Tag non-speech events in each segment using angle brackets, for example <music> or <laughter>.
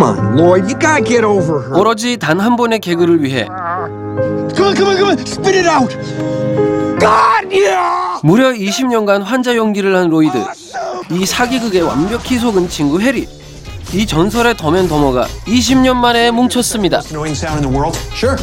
Come on, Lloyd, you gotta get over her. 오로지 단 한 번의 개그를 위해 Come on, come on, come on, spit it out. God, yeah. 무려 20년간 환자 연기를 한 로이드. 이 사기극에 완벽히 속은 친구 해리. 이 전설의 더맨 더머가 20년 만에 뭉쳤습니다. Annoying sound in the world? Sure.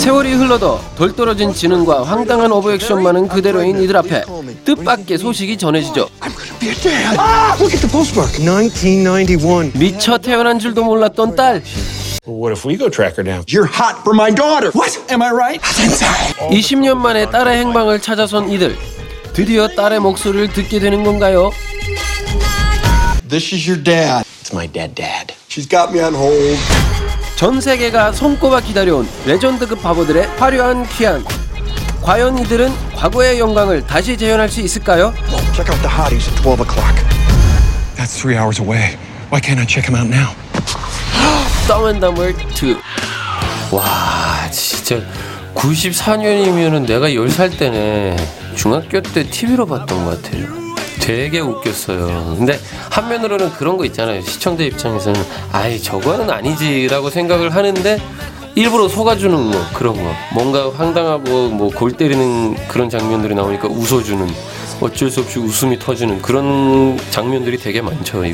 세월이 흘러도 덜 떨어진 지능과 황당한 오버액션만은 그대로인 이들 앞에 뜻밖의 소식이 전해지죠. I'm gonna be a dad. Ah, look at the postmark. 1991. 미처 태어난 줄도 몰랐던 딸. Well, what if we go track her down? You're hot for my daughter. What? Am I right? inside. 20년 만에 딸의 행방을 찾아선 이들. 드디어 딸의 목소리를 듣게 되는 건가요? This is your dad. It's my dead dad. She's got me on hold. 전 세계가 손꼽아 기다려온 레전드급 바보들의 화려한 귀환. 과연 이들은 과거의 영광을 다시 재현할 수 있을까요? Check out the hotties at 12 o'clock. That's three hours away. Why can't I check him out now? <gasps> 덤앤덤을 2. 와, 진짜 94년이면은 내가 10살 때네. 중학교 때 TV로 봤던 것 같아요. 되게 웃겼어요. 근데 한면으로는 그런 거 있잖아요. 시청자 입장에서는 아이 저거는 아니지라고 생각을 하는데 일부러 속아주는 거 그런 거 뭔가 황당하고 뭐 골 때리는 그런 장면들이 나오니까 웃어주는 어쩔 수 없이 웃음이 터지는 그런 장면들이 되게 많죠 이거